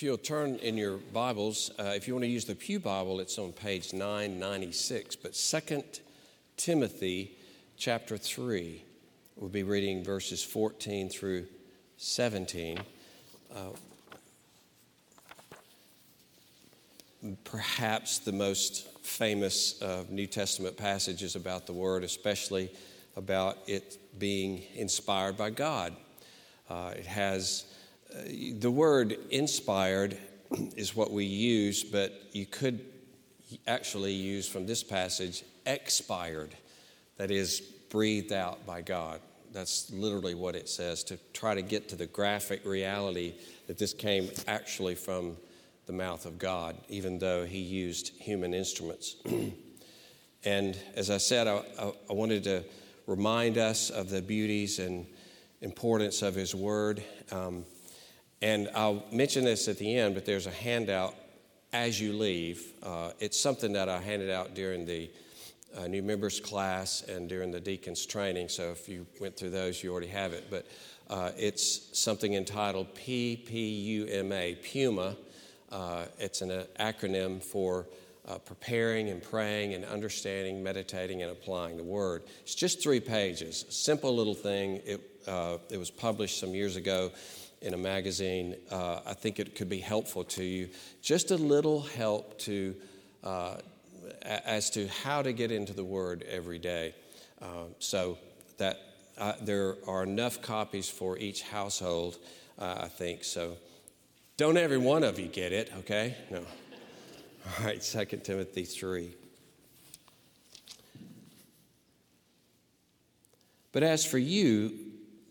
If you'll turn in your Bibles, uh, if you want to use the Pew Bible, it's on page 996. But 2 Timothy chapter 3, we'll be reading verses 14 through 17. Uh, perhaps the most famous uh, New Testament passages about the Word, especially about it being inspired by God. Uh, it has the word inspired is what we use, but you could actually use from this passage expired, that is, breathed out by God. That's literally what it says to try to get to the graphic reality that this came actually from the mouth of God, even though he used human instruments. and as I said, I, I, I wanted to remind us of the beauties and importance of his word. Um, and I'll mention this at the end, but there's a handout as you leave. Uh, it's something that I handed out during the uh, new members class and during the deacons training. So if you went through those, you already have it. But uh, it's something entitled PPUMA, PUMA. Uh, it's an acronym for uh, preparing and praying and understanding, meditating, and applying the Word. It's just three pages, simple little thing. It, uh, it was published some years ago in a magazine, uh, I think it could be helpful to you. Just a little help to uh, as to how to get into the Word every day. Uh, so that uh, there are enough copies for each household, uh, I think. So don't every one of you get it, okay? No. All right, 2 Timothy 3. But as for you,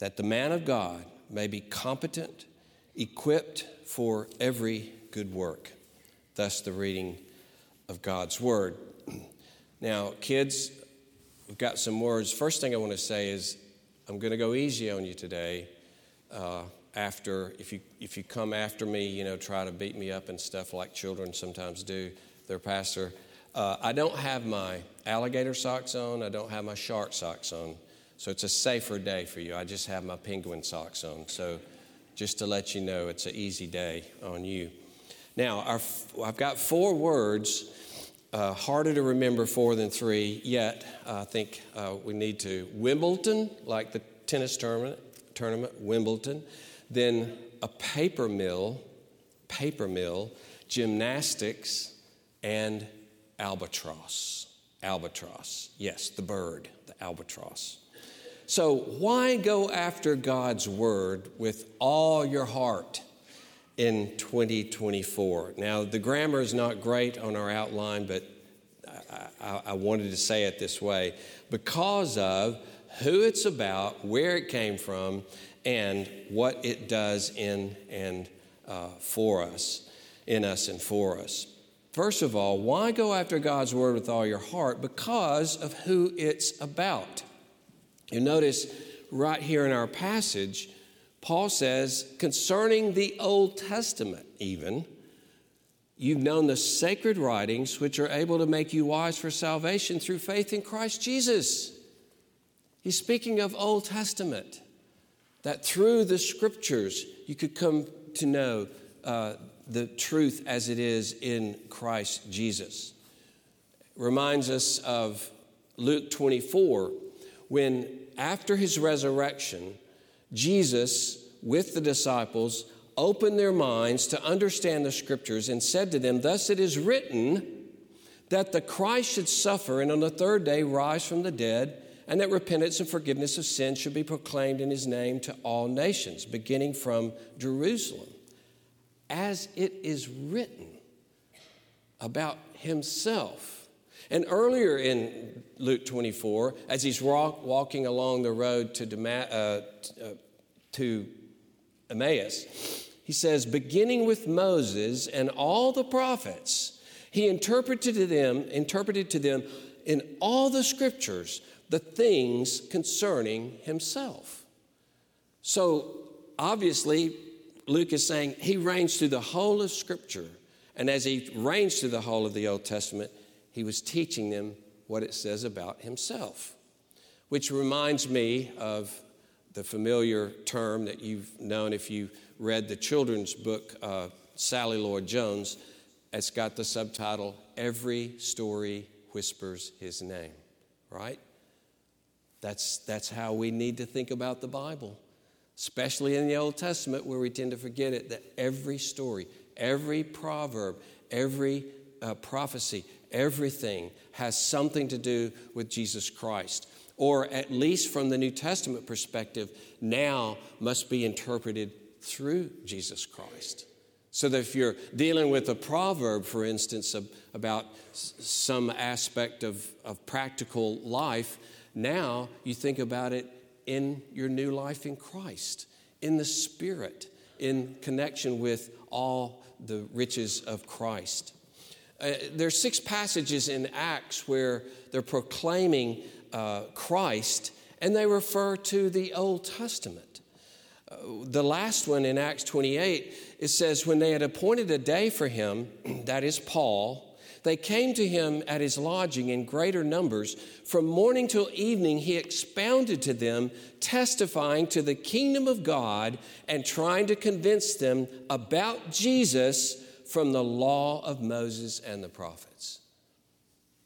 that the man of God may be competent, equipped for every good work. Thus, the reading of God's Word. Now, kids, we've got some words. First thing I want to say is I'm going to go easy on you today. Uh, after, if you, if you come after me, you know, try to beat me up and stuff like children sometimes do, their pastor. Uh, I don't have my alligator socks on, I don't have my shark socks on. So it's a safer day for you. I just have my penguin socks on. So just to let you know, it's an easy day on you. Now, our, I've got four words, uh, harder to remember four than three, yet I think uh, we need to. Wimbledon, like the tennis tournament, tournament, Wimbledon. Then a paper mill, paper mill, gymnastics, and albatross. Albatross. Yes, the bird, the albatross. So, why go after God's word with all your heart in 2024? Now, the grammar is not great on our outline, but I, I, I wanted to say it this way because of who it's about, where it came from, and what it does in and uh, for us, in us and for us. First of all, why go after God's word with all your heart? Because of who it's about. You notice right here in our passage, Paul says, concerning the Old Testament, even, you've known the sacred writings which are able to make you wise for salvation through faith in Christ Jesus. He's speaking of Old Testament, that through the scriptures you could come to know uh, the truth as it is in Christ Jesus. Reminds us of Luke 24 when after his resurrection, Jesus, with the disciples, opened their minds to understand the scriptures and said to them, Thus it is written that the Christ should suffer and on the third day rise from the dead, and that repentance and forgiveness of sins should be proclaimed in his name to all nations, beginning from Jerusalem. As it is written about himself and earlier in Luke 24, as he's walk, walking along the road to, uh, uh, to Emmaus, He says, beginning with Moses and all the prophets, he interpreted to them, interpreted to them in all the scriptures the things concerning himself. So obviously, Luke is saying he reigns through the whole of scripture. And as he reigns through the whole of the Old Testament, he was teaching them what it says about himself. Which reminds me of the familiar term that you've known if you read the children's book, uh, Sally Lloyd Jones. It's got the subtitle, Every Story Whispers His Name, right? That's, that's how we need to think about the Bible, especially in the Old Testament where we tend to forget it that every story, every proverb, every uh, prophecy, everything has something to do with Jesus Christ. Or at least from the New Testament perspective, now must be interpreted through Jesus Christ. So that if you're dealing with a proverb, for instance, about some aspect of, of practical life, now you think about it in your new life in Christ, in the Spirit, in connection with all the riches of Christ. Uh, there are six passages in Acts where they're proclaiming uh, Christ and they refer to the Old Testament. Uh, the last one in Acts 28, it says, When they had appointed a day for him, that is Paul, they came to him at his lodging in greater numbers. From morning till evening, he expounded to them, testifying to the kingdom of God and trying to convince them about Jesus from the law of Moses and the prophets.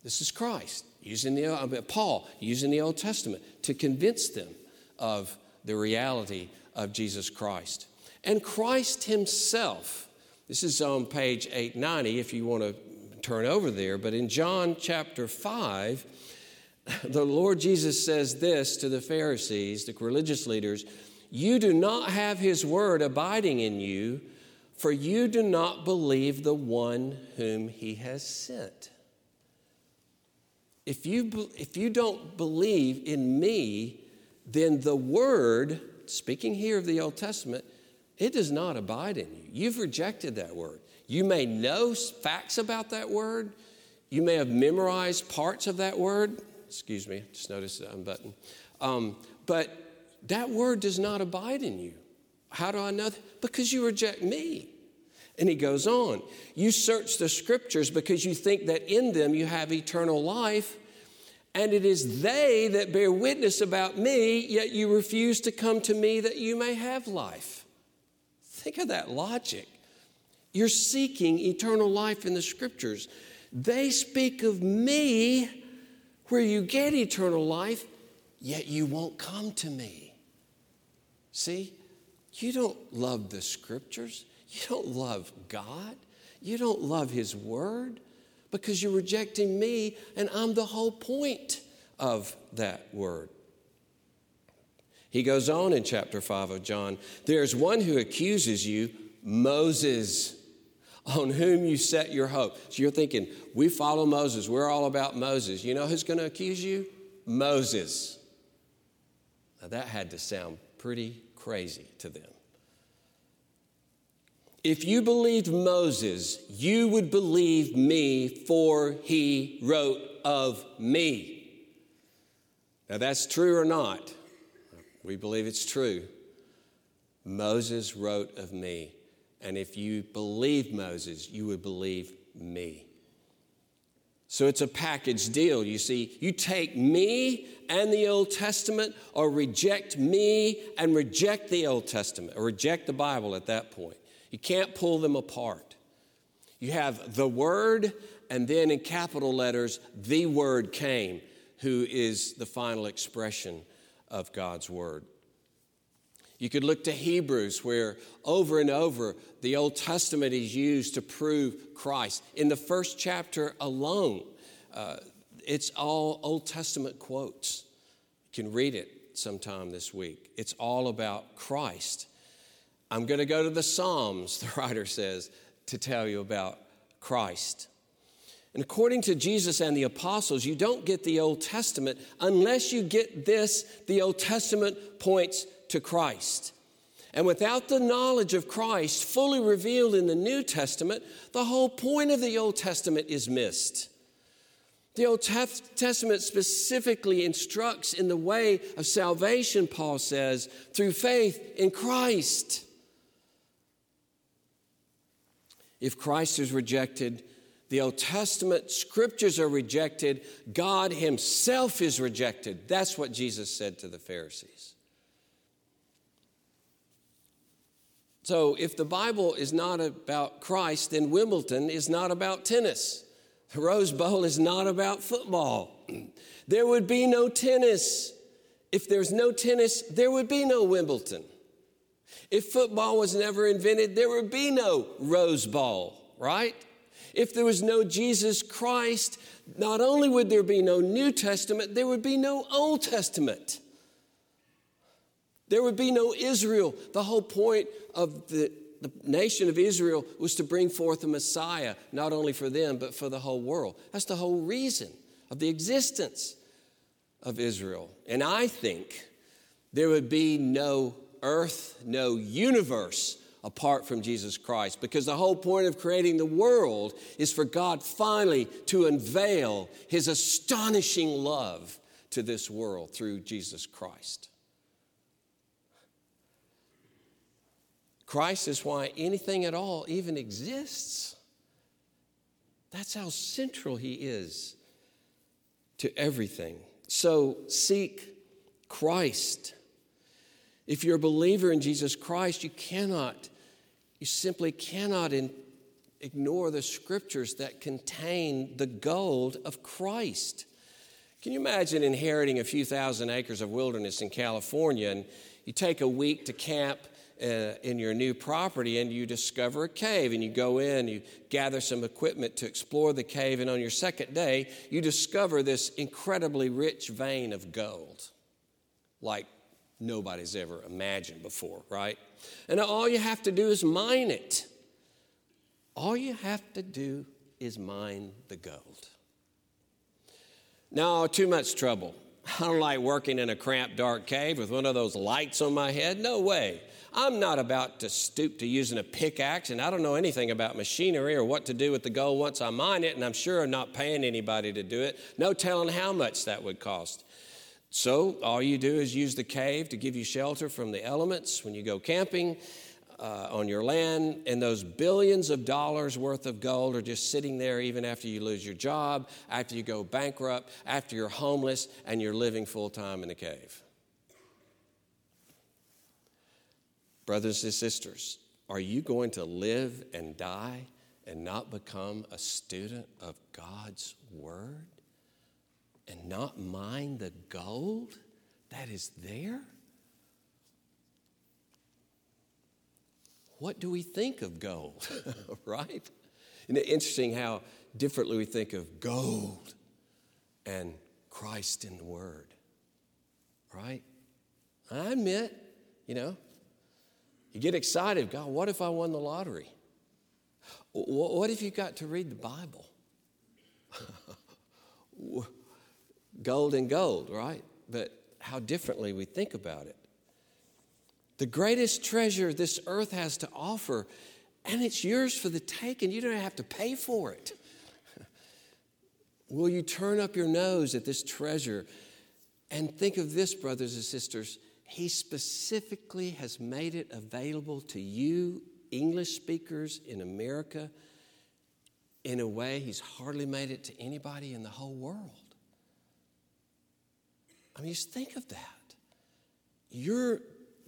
This is Christ using the Paul using the Old Testament to convince them of the reality of Jesus Christ. And Christ himself, this is on page 890 if you want to turn over there, but in John chapter 5, the Lord Jesus says this to the Pharisees, the religious leaders You do not have his word abiding in you, for you do not believe the one whom he has sent. If you, if you don't believe in me, then the word, speaking here of the Old Testament, it does not abide in you. You've rejected that word. You may know facts about that word. You may have memorized parts of that word. Excuse me, just noticed that unbutton. Um, but that word does not abide in you. How do I know that? Because you reject me. And he goes on, you search the scriptures because you think that in them you have eternal life, and it is they that bear witness about me, yet you refuse to come to me that you may have life. Think of that logic. You're seeking eternal life in the scriptures. They speak of me where you get eternal life, yet you won't come to me. See, you don't love the scriptures. You don't love God. You don't love His Word because you're rejecting me, and I'm the whole point of that Word. He goes on in chapter 5 of John there's one who accuses you, Moses on whom you set your hope. So you're thinking, we follow Moses. We're all about Moses. You know who's going to accuse you? Moses. Now that had to sound pretty crazy to them. If you believed Moses, you would believe me, for he wrote of me. Now that's true or not? We believe it's true. Moses wrote of me. And if you believe Moses, you would believe me. So it's a package deal. You see, you take me and the Old Testament, or reject me and reject the Old Testament, or reject the Bible at that point. You can't pull them apart. You have the Word, and then in capital letters, the Word came, who is the final expression of God's Word. You could look to Hebrews, where over and over the Old Testament is used to prove Christ. In the first chapter alone, uh, it's all Old Testament quotes. You can read it sometime this week. It's all about Christ. I'm going to go to the Psalms, the writer says, to tell you about Christ. And according to Jesus and the apostles, you don't get the Old Testament unless you get this the Old Testament points to Christ. And without the knowledge of Christ fully revealed in the New Testament, the whole point of the Old Testament is missed. The Old Testament specifically instructs in the way of salvation, Paul says, through faith in Christ. If Christ is rejected, the Old Testament scriptures are rejected, God Himself is rejected. That's what Jesus said to the Pharisees. So, if the Bible is not about Christ, then Wimbledon is not about tennis. The Rose Bowl is not about football. There would be no tennis. If there's no tennis, there would be no Wimbledon. If football was never invented, there would be no Rose Bowl, right? If there was no Jesus Christ, not only would there be no New Testament, there would be no Old Testament. There would be no Israel. The whole point of the, the nation of Israel was to bring forth a Messiah, not only for them, but for the whole world. That's the whole reason of the existence of Israel. And I think there would be no earth, no universe apart from Jesus Christ. Because the whole point of creating the world is for God finally to unveil his astonishing love to this world through Jesus Christ. Christ is why anything at all even exists. That's how central he is to everything. So seek Christ. If you're a believer in Jesus Christ, you cannot you simply cannot in, ignore the scriptures that contain the gold of Christ. Can you imagine inheriting a few thousand acres of wilderness in California and you take a week to camp Uh, in your new property and you discover a cave and you go in, you gather some equipment to explore the cave, and on your second day, you discover this incredibly rich vein of gold, like nobody's ever imagined before, right? And all you have to do is mine it. All you have to do is mine the gold. No, too much trouble. I don't like working in a cramped, dark cave with one of those lights on my head. No way. I'm not about to stoop to using a pickaxe, and I don't know anything about machinery or what to do with the gold once I mine it, and I'm sure I'm not paying anybody to do it. No telling how much that would cost. So, all you do is use the cave to give you shelter from the elements when you go camping uh, on your land, and those billions of dollars worth of gold are just sitting there even after you lose your job, after you go bankrupt, after you're homeless, and you're living full time in the cave. Brothers and sisters, are you going to live and die and not become a student of God's Word? and not mine the gold that is there? What do we think of gold, right? It interesting how differently we think of gold and Christ in the Word, right? I admit, you know, you get excited. God, what if I won the lottery? What if you got to read the Bible? gold and gold, right? But how differently we think about it. The greatest treasure this earth has to offer, and it's yours for the taking. You don't have to pay for it. Will you turn up your nose at this treasure and think of this, brothers and sisters? He specifically has made it available to you, English speakers in America, in a way He's hardly made it to anybody in the whole world. I mean, just think of that. You're,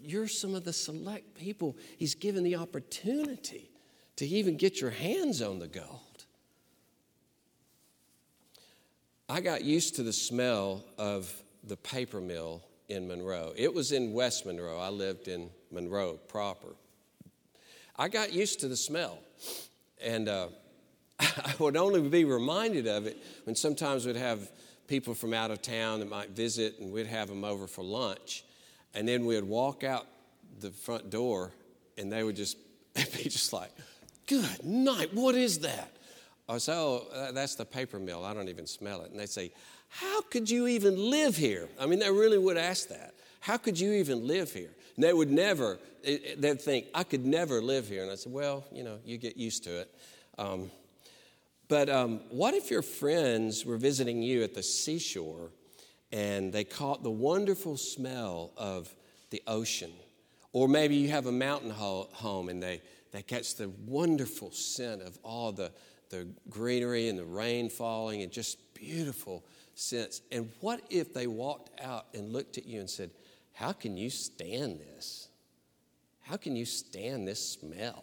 you're some of the select people he's given the opportunity to even get your hands on the gold. I got used to the smell of the paper mill in Monroe. It was in West Monroe. I lived in Monroe proper. I got used to the smell. And uh, I would only be reminded of it when sometimes we'd have people from out of town that might visit, and we'd have them over for lunch. And then we'd walk out the front door, and they would just be just like, Good night, what is that? I say, Oh, that's the paper mill. I don't even smell it. And they say, How could you even live here? I mean, they really would ask that. How could you even live here? And they would never, they'd think, I could never live here. And I said, Well, you know, you get used to it. Um, but um, what if your friends were visiting you at the seashore and they caught the wonderful smell of the ocean? Or maybe you have a mountain home and they, they catch the wonderful scent of all the, the greenery and the rain falling and just beautiful scents. And what if they walked out and looked at you and said, How can you stand this? How can you stand this smell?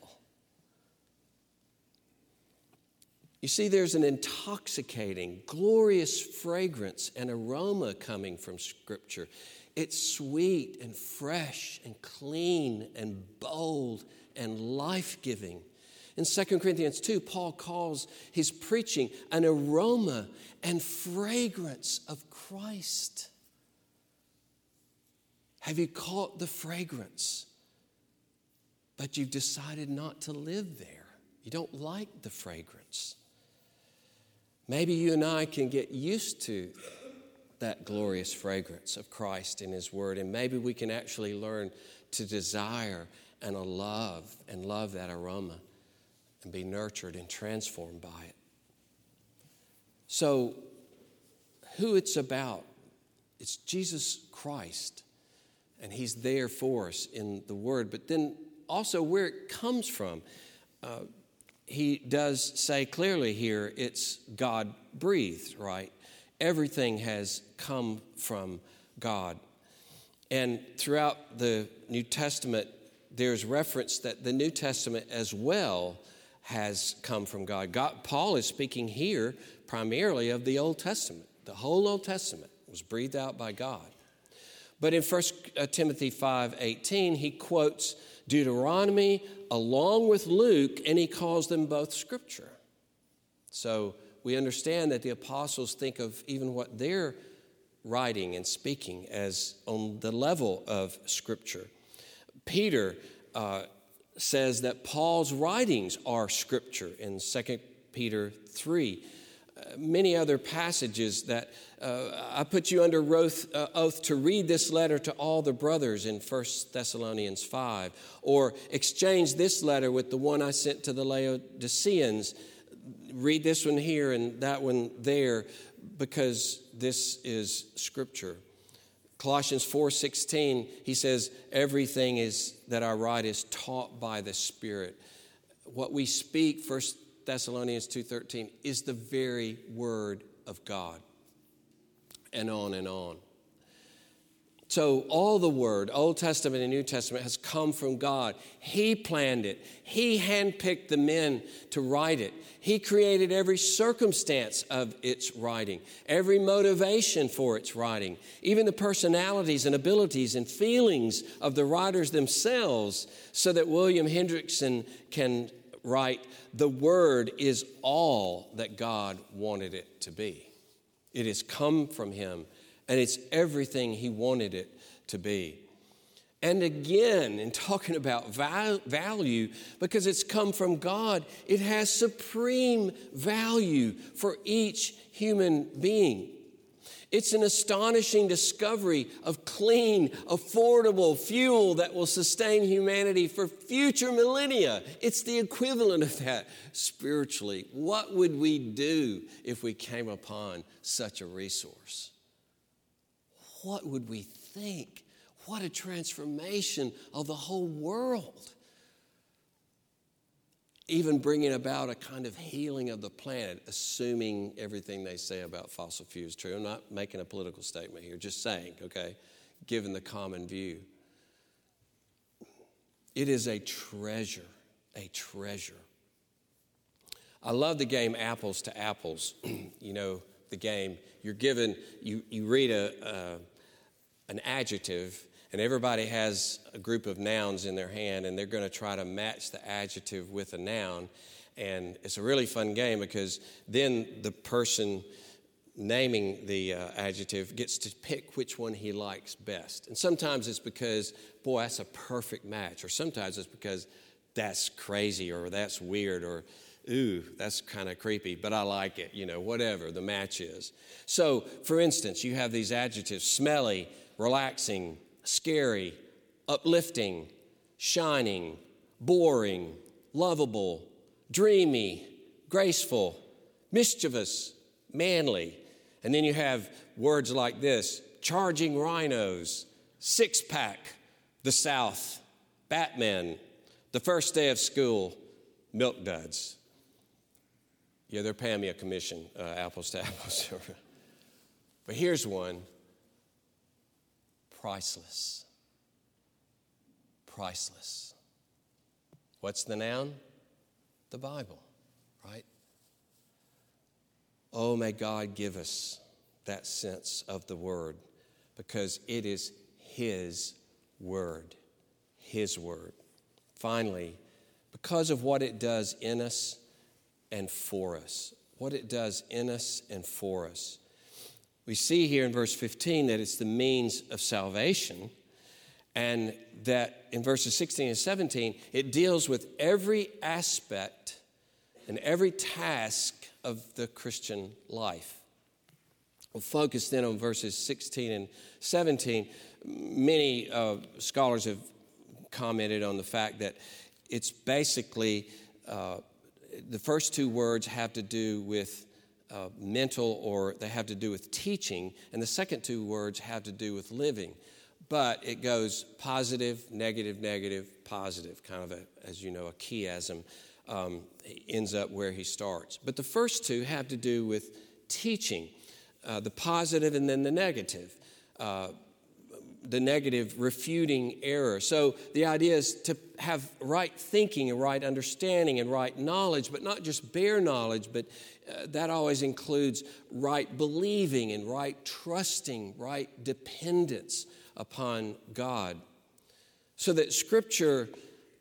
You see, there's an intoxicating, glorious fragrance and aroma coming from Scripture. It's sweet and fresh and clean and bold and life giving. In 2 Corinthians 2, Paul calls his preaching an aroma and fragrance of Christ. Have you caught the fragrance? But you've decided not to live there. You don't like the fragrance. Maybe you and I can get used to that glorious fragrance of Christ in His Word, and maybe we can actually learn to desire and love and love that aroma and be nurtured and transformed by it. So, who it's about, it's Jesus Christ, and He's there for us in the Word, but then also where it comes from. Uh, he does say clearly here it's God breathed, right? Everything has come from God. And throughout the New Testament, there's reference that the New Testament as well has come from God. God. Paul is speaking here primarily of the Old Testament. The whole Old Testament was breathed out by God. But in 1 uh, Timothy 5:18, he quotes Deuteronomy along with Luke, and he calls them both scripture. So we understand that the apostles think of even what they're writing and speaking as on the level of scripture. Peter uh, says that Paul's writings are scripture in 2 Peter 3. Uh, many other passages that uh, I put you under oath, uh, oath to read this letter to all the brothers in 1 Thessalonians 5, or exchange this letter with the one I sent to the Laodiceans. Read this one here and that one there because this is scripture. Colossians 4:16 he says everything is that I write is taught by the spirit. What we speak 1 Thessalonians 2:13 is the very word of God and on and on. So, all the word, Old Testament and New Testament, has come from God. He planned it, He handpicked the men to write it. He created every circumstance of its writing, every motivation for its writing, even the personalities and abilities and feelings of the writers themselves, so that William Hendriksen can write, The Word is all that God wanted it to be. It has come from Him, and it's everything He wanted it to be. And again, in talking about value, because it's come from God, it has supreme value for each human being. It's an astonishing discovery of clean, affordable fuel that will sustain humanity for future millennia. It's the equivalent of that spiritually. What would we do if we came upon such a resource? What would we think? What a transformation of the whole world even bringing about a kind of healing of the planet, assuming everything they say about fossil fuels is true. I'm not making a political statement here, just saying, okay, given the common view. It is a treasure, a treasure. I love the game Apples to Apples. you know, the game, you're given, you, you read a, uh, an adjective and everybody has a group of nouns in their hand, and they're going to try to match the adjective with a noun. And it's a really fun game because then the person naming the uh, adjective gets to pick which one he likes best. And sometimes it's because, boy, that's a perfect match, or sometimes it's because that's crazy, or that's weird, or ooh, that's kind of creepy, but I like it, you know, whatever the match is. So, for instance, you have these adjectives smelly, relaxing, scary, uplifting, shining, boring, lovable, dreamy, graceful, mischievous, manly. And then you have words like this charging rhinos, six pack, the South, Batman, the first day of school, milk duds. Yeah, they're paying me a commission, uh, apples to apples. but here's one priceless. Priceless. What's the noun? The Bible, right? Oh, may God give us that sense of the Word because it is His Word. His Word. Finally, because of what it does in us and for us. What it does in us and for us. We see here in verse 15 that it's the means of salvation, and that in verses 16 and 17, it deals with every aspect and every task of the Christian life. We'll focus then on verses 16 and 17. Many uh, scholars have commented on the fact that it's basically uh, the first two words have to do with uh, mental or they have to do with teaching, and the second two words have to do with living. But it goes positive, negative, negative, positive, kind of a, as you know, a chiasm um, ends up where he starts. But the first two have to do with teaching, uh, the positive and then the negative. Uh, the negative refuting error. So the idea is to have right thinking and right understanding and right knowledge, but not just bare knowledge, but uh, that always includes right believing and right trusting, right dependence upon God. So that Scripture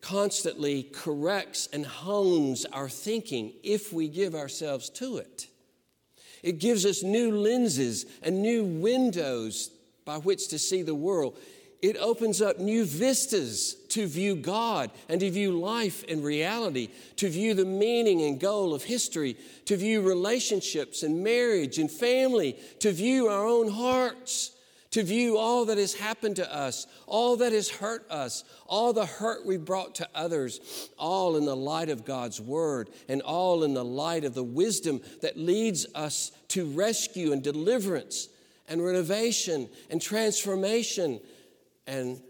constantly corrects and hones our thinking if we give ourselves to it. It gives us new lenses and new windows by which to see the world. It opens up new vistas to view God and to view life and reality, to view the meaning and goal of history, to view relationships and marriage and family, to view our own hearts, to view all that has happened to us, all that has hurt us, all the hurt we've brought to others, all in the light of God's Word, and all in the light of the wisdom that leads us to rescue and deliverance and renovation and transformation and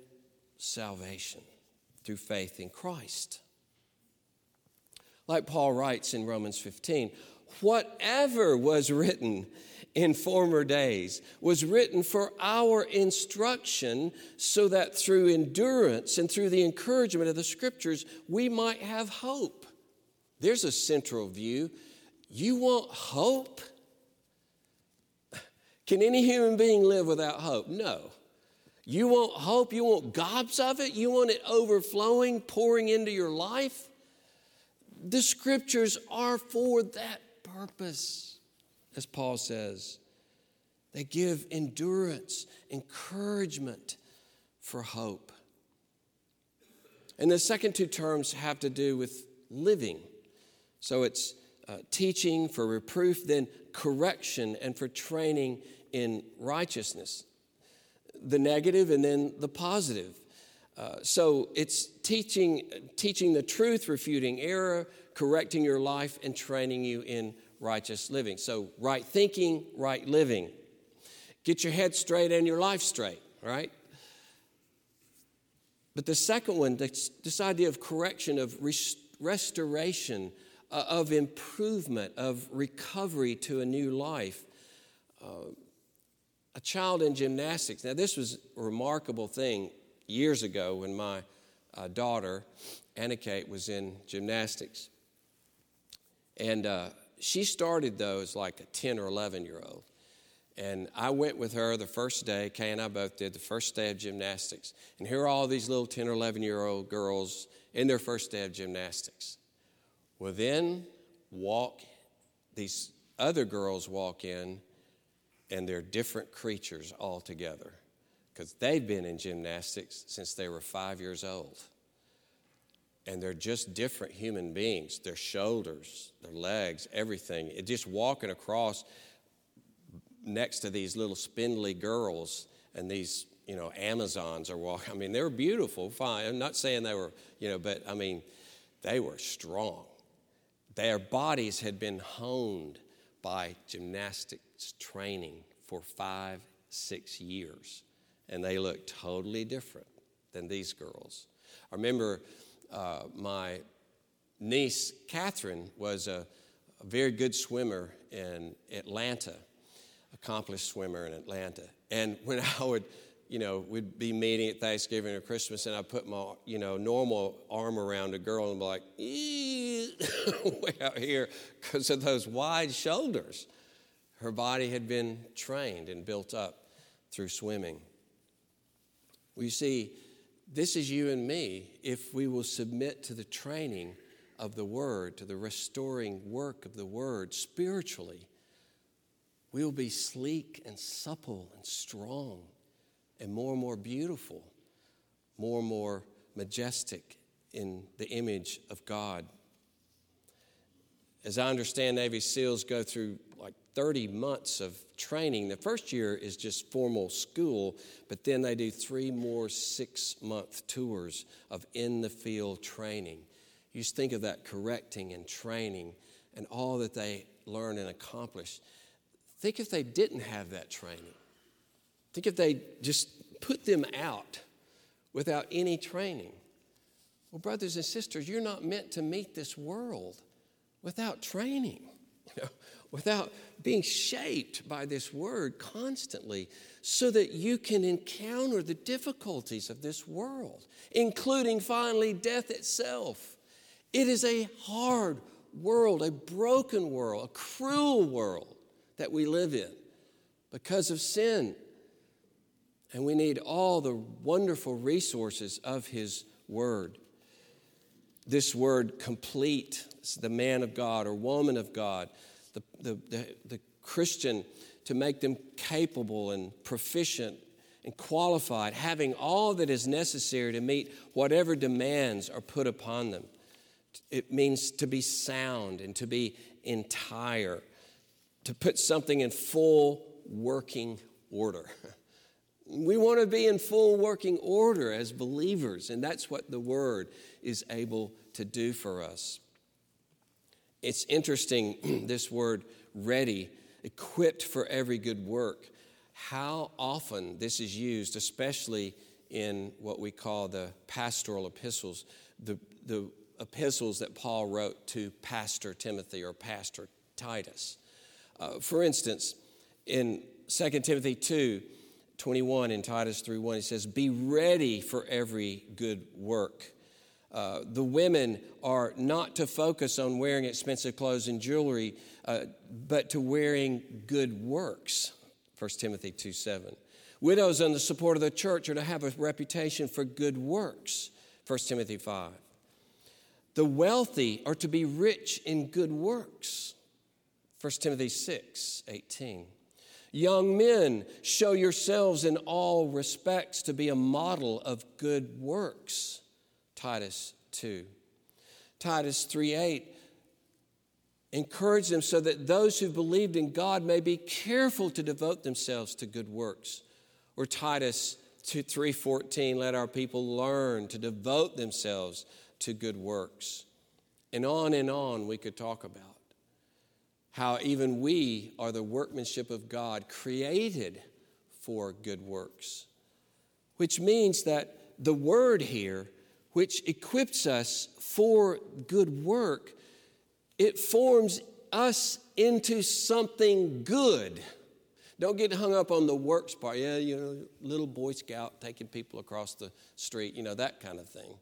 salvation through faith in Christ. Like Paul writes in Romans 15, whatever was written in former days was written for our instruction so that through endurance and through the encouragement of the scriptures we might have hope. There's a central view. You want hope? Can any human being live without hope? No. You want hope, you want gobs of it, you want it overflowing, pouring into your life. The scriptures are for that purpose, as Paul says. They give endurance, encouragement for hope. And the second two terms have to do with living. So it's uh, teaching for reproof, then correction, and for training in righteousness the negative and then the positive. Uh, so it's teaching, teaching the truth, refuting error, correcting your life, and training you in righteous living. So, right thinking, right living. Get your head straight and your life straight, right? But the second one, this, this idea of correction, of rest- restoration, uh, of improvement, of recovery to a new life. Uh, a child in gymnastics. Now, this was a remarkable thing years ago when my uh, daughter, Anna Kate, was in gymnastics. And uh, she started, though, as like a 10 or 11 year old. And I went with her the first day, Kay and I both did, the first day of gymnastics. And here are all these little 10 or 11 year old girls in their first day of gymnastics. Well, then walk, these other girls walk in and they're different creatures altogether because they've been in gymnastics since they were five years old. And they're just different human beings. Their shoulders, their legs, everything. It just walking across next to these little spindly girls and these you know, Amazons are walking. I mean, they were beautiful, fine. I'm not saying they were, you know, but I mean, they were strong. Their bodies had been honed by training for five, six years, and they look totally different than these girls. I remember uh, my niece, Catherine, was a, a very good swimmer in Atlanta, accomplished swimmer in Atlanta. And when I would, you know, we'd be meeting at Thanksgiving or Christmas, and I put my, you know, normal arm around a girl and be like, way out here, because of those wide shoulders. Her body had been trained and built up through swimming. We see, this is you and me if we will submit to the training of the Word, to the restoring work of the Word spiritually. We will be sleek and supple and strong and more and more beautiful, more and more majestic in the image of God. As I understand, Navy SEALs go through like 30 months of training. The first year is just formal school, but then they do three more six month tours of in the field training. You just think of that correcting and training and all that they learn and accomplish. Think if they didn't have that training. Think if they just put them out without any training. Well, brothers and sisters, you're not meant to meet this world without training, you know, without being shaped by this word constantly, so that you can encounter the difficulties of this world, including finally death itself. It is a hard world, a broken world, a cruel world that we live in because of sin. And we need all the wonderful resources of His Word. This word, complete, the man of God or woman of God, the, the, the, the Christian, to make them capable and proficient and qualified, having all that is necessary to meet whatever demands are put upon them. It means to be sound and to be entire, to put something in full working order. We want to be in full working order as believers, and that's what the Word is able to do for us. It's interesting, this word ready, equipped for every good work. How often this is used, especially in what we call the pastoral epistles, the, the epistles that Paul wrote to Pastor Timothy or Pastor Titus. Uh, for instance, in 2 Timothy 2 21 in Titus 3 1, he says, Be ready for every good work. Uh, the women are not to focus on wearing expensive clothes and jewelry, uh, but to wearing good works. 1 Timothy 2 7. Widows on the support of the church are to have a reputation for good works. 1 Timothy 5. The wealthy are to be rich in good works. 1 Timothy 6 18. Young men, show yourselves in all respects to be a model of good works. Titus 2. Titus 3 8. Encourage them so that those who believed in God may be careful to devote themselves to good works. Or Titus 2, 3:14, let our people learn to devote themselves to good works. And on and on we could talk about how even we are the workmanship of God, created for good works. Which means that the word here, which equips us for good work, it forms us into something good. Don't get hung up on the works part. Yeah, you know, little Boy Scout taking people across the street, you know, that kind of thing.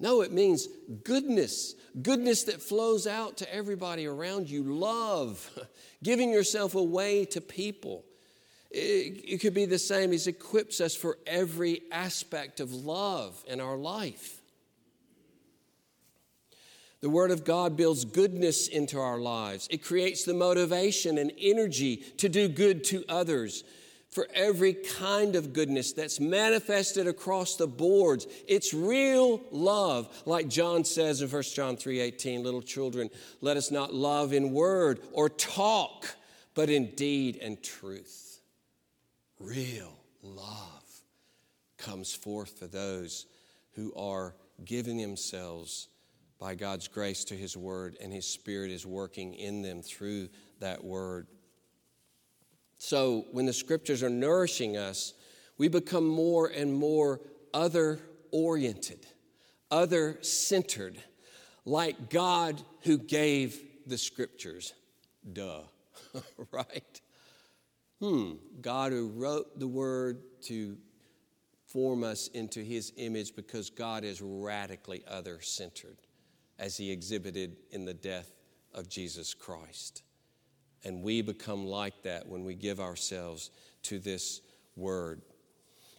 No, it means goodness, goodness that flows out to everybody around you, love, giving yourself away to people. It, it, could be the same as equips us for every aspect of love in our life. The Word of God builds goodness into our lives. It creates the motivation and energy to do good to others, for every kind of goodness that's manifested across the boards. It's real love. Like John says in 1 John 3:18, little children, let us not love in word or talk, but in deed and truth. Real love. comes forth for those who are giving themselves by God's grace to His Word, and His Spirit is working in them through that Word. So, when the Scriptures are nourishing us, we become more and more other oriented, other centered, like God who gave the Scriptures. Duh, right? Hmm, God who wrote the Word to form us into His image because God is radically other centered as He exhibited in the death of Jesus Christ. And we become like that when we give ourselves to this Word.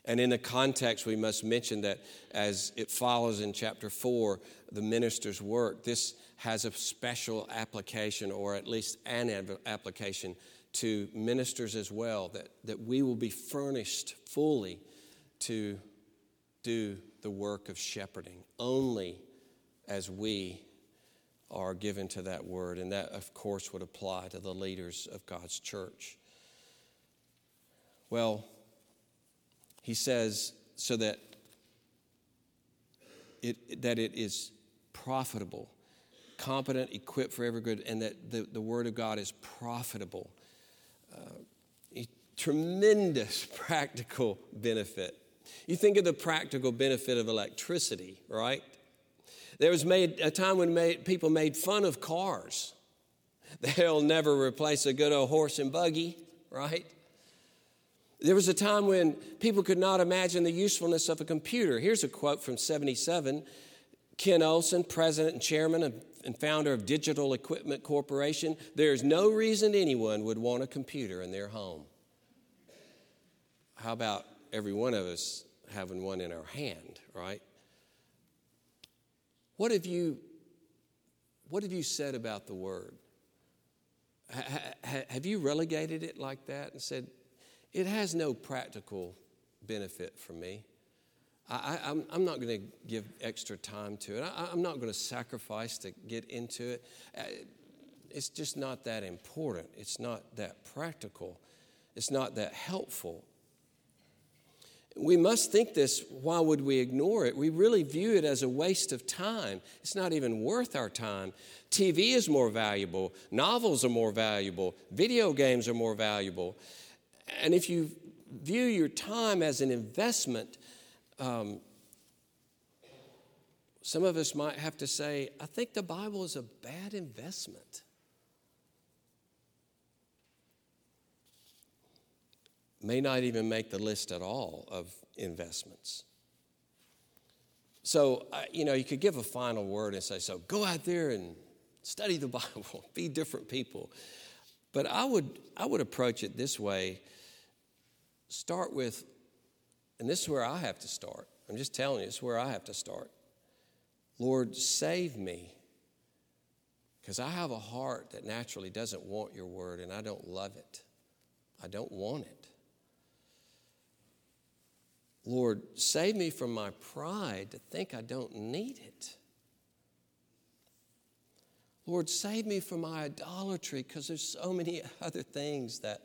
And in the context, we must mention that as it follows in chapter 4, the minister's work, this has a special application, or at least an application, to ministers as well, that, that we will be furnished fully to do the work of shepherding only as we are given to that word. And that, of course, would apply to the leaders of God's church. Well, he says, so that it, that it is profitable, competent, equipped for every good, and that the, the Word of God is profitable. Uh, tremendous practical benefit. You think of the practical benefit of electricity, right? There was made a time when made, people made fun of cars. They'll never replace a good old horse and buggy, right? There was a time when people could not imagine the usefulness of a computer. Here's a quote from 77 Ken Olsen, president and chairman and founder of Digital Equipment Corporation. There's no reason anyone would want a computer in their home. How about every one of us having one in our hand, right? What have you, what have you said about the word? have you relegated it like that and said, it has no practical benefit for me. I, am not going to give extra time to it. I, am not going to sacrifice to get into it. Uh, it's just not that important. It's not that practical. It's not that helpful. We must think this. Why would we ignore it? We really view it as a waste of time. It's not even worth our time. TV is more valuable, novels are more valuable, video games are more valuable. And if you view your time as an investment, um, some of us might have to say, I think the Bible is a bad investment. May not even make the list at all of investments. So, you know, you could give a final word and say, so go out there and study the Bible, be different people. But I would, I would approach it this way start with, and this is where I have to start. I'm just telling you, it's where I have to start. Lord, save me. Because I have a heart that naturally doesn't want your word, and I don't love it. I don't want it. Lord, save me from my pride to think I don't need it. Lord, save me from my idolatry because there's so many other things that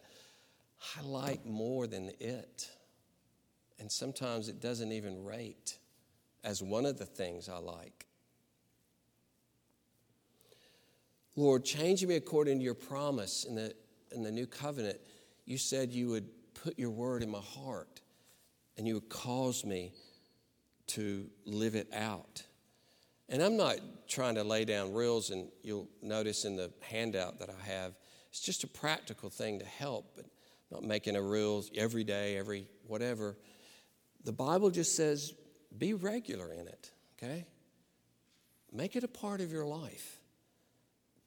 I like more than it. And sometimes it doesn't even rate as one of the things I like. Lord, change me according to your promise in the, in the new covenant. You said you would put your word in my heart and you would cause me to live it out. And I'm not trying to lay down rules, and you'll notice in the handout that I have, it's just a practical thing to help. But not making a rule every day, every whatever. The Bible just says be regular in it, okay? Make it a part of your life.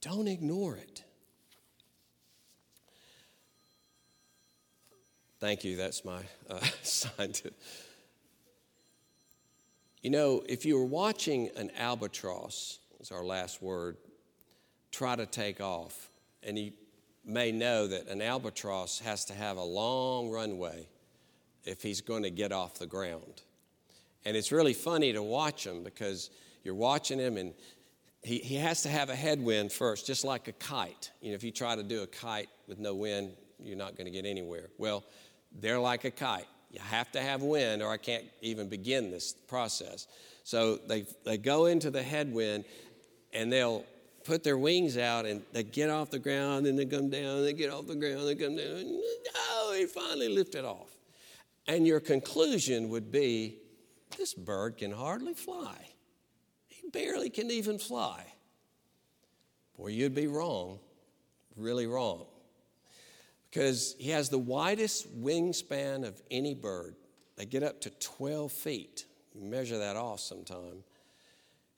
Don't ignore it. Thank you. That's my uh, sign to. You know, if you were watching an albatross, is our last word, try to take off, and you may know that an albatross has to have a long runway if he's going to get off the ground. And it's really funny to watch him because you're watching him and he, he has to have a headwind first, just like a kite. You know, if you try to do a kite with no wind, you're not going to get anywhere. Well, they're like a kite. You have to have wind, or I can't even begin this process. So they, they go into the headwind and they'll put their wings out and they get off the ground and they come down, and they get off the ground, and they come down. Oh, he finally lifted off. And your conclusion would be this bird can hardly fly. He barely can even fly. Boy, you'd be wrong, really wrong. Because he has the widest wingspan of any bird. They get up to 12 feet. You measure that off sometime.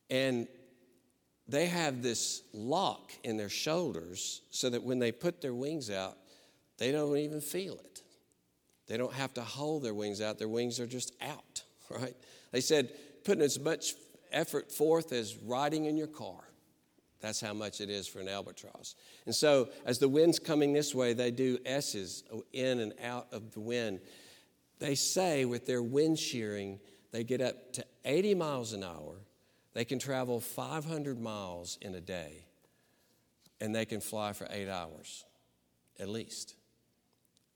And they have this lock in their shoulders so that when they put their wings out, they don't even feel it. They don't have to hold their wings out, their wings are just out, right? They said putting as much effort forth as riding in your car. That's how much it is for an albatross. And so, as the wind's coming this way, they do S's uh, in and out of the wind. They say with their wind shearing, they get up to 80 miles an hour. They can travel 500 miles in a day, and they can fly for eight hours at least.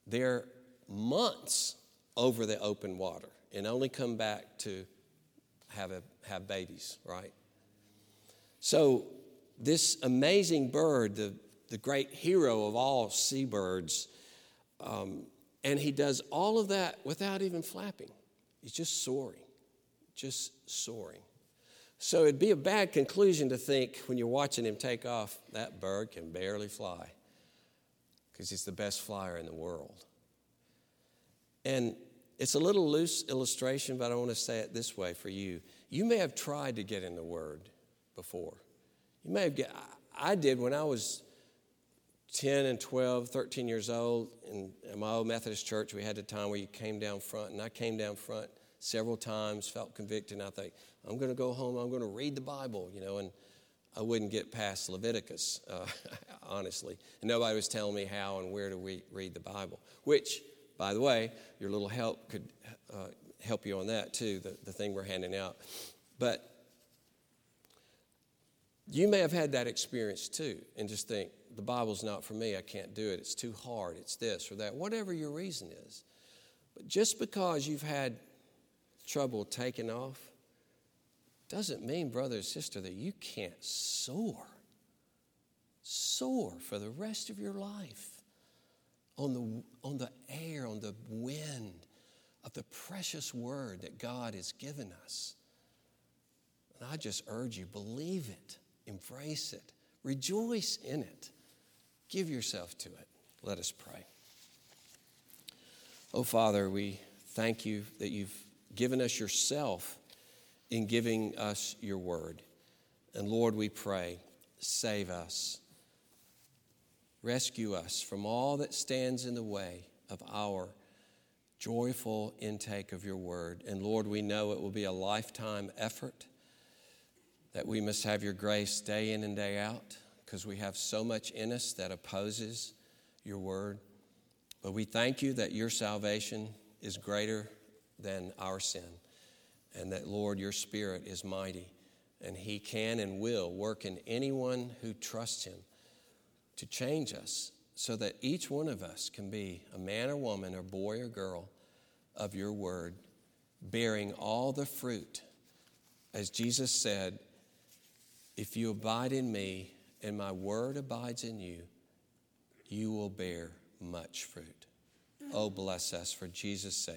They're months over the open water and only come back to have, a, have babies, right? So, this amazing bird, the, the great hero of all seabirds, um, and he does all of that without even flapping. He's just soaring, just soaring. So it'd be a bad conclusion to think when you're watching him take off, that bird can barely fly because he's the best flyer in the world. And it's a little loose illustration, but I want to say it this way for you. You may have tried to get in the Word before. You may have, I did when I was 10 and 12, 13 years old. In, in my old Methodist church, we had a time where you came down front, and I came down front several times, felt convicted, and I think, I'm going to go home, I'm going to read the Bible, you know, and I wouldn't get past Leviticus, uh, honestly. And nobody was telling me how and where to re- read the Bible, which, by the way, your little help could uh, help you on that too, the, the thing we're handing out. But you may have had that experience too, and just think, the Bible's not for me, I can't do it, it's too hard, it's this or that, whatever your reason is. But just because you've had trouble taking off doesn't mean, brother or sister, that you can't soar. Soar for the rest of your life on the, on the air, on the wind of the precious word that God has given us. And I just urge you, believe it, embrace it, rejoice in it, give yourself to it. Let us pray. Oh, Father, we thank you that you've given us yourself in giving us your word. And Lord, we pray, save us. Rescue us from all that stands in the way of our joyful intake of your word. And Lord, we know it will be a lifetime effort, that we must have your grace day in and day out because we have so much in us that opposes your word. But we thank you that your salvation is greater than our sin. And that, Lord, your Spirit is mighty, and He can and will work in anyone who trusts Him to change us so that each one of us can be a man or woman or boy or girl of your word, bearing all the fruit. As Jesus said, if you abide in me and my word abides in you, you will bear much fruit. Oh, bless us for Jesus' sake.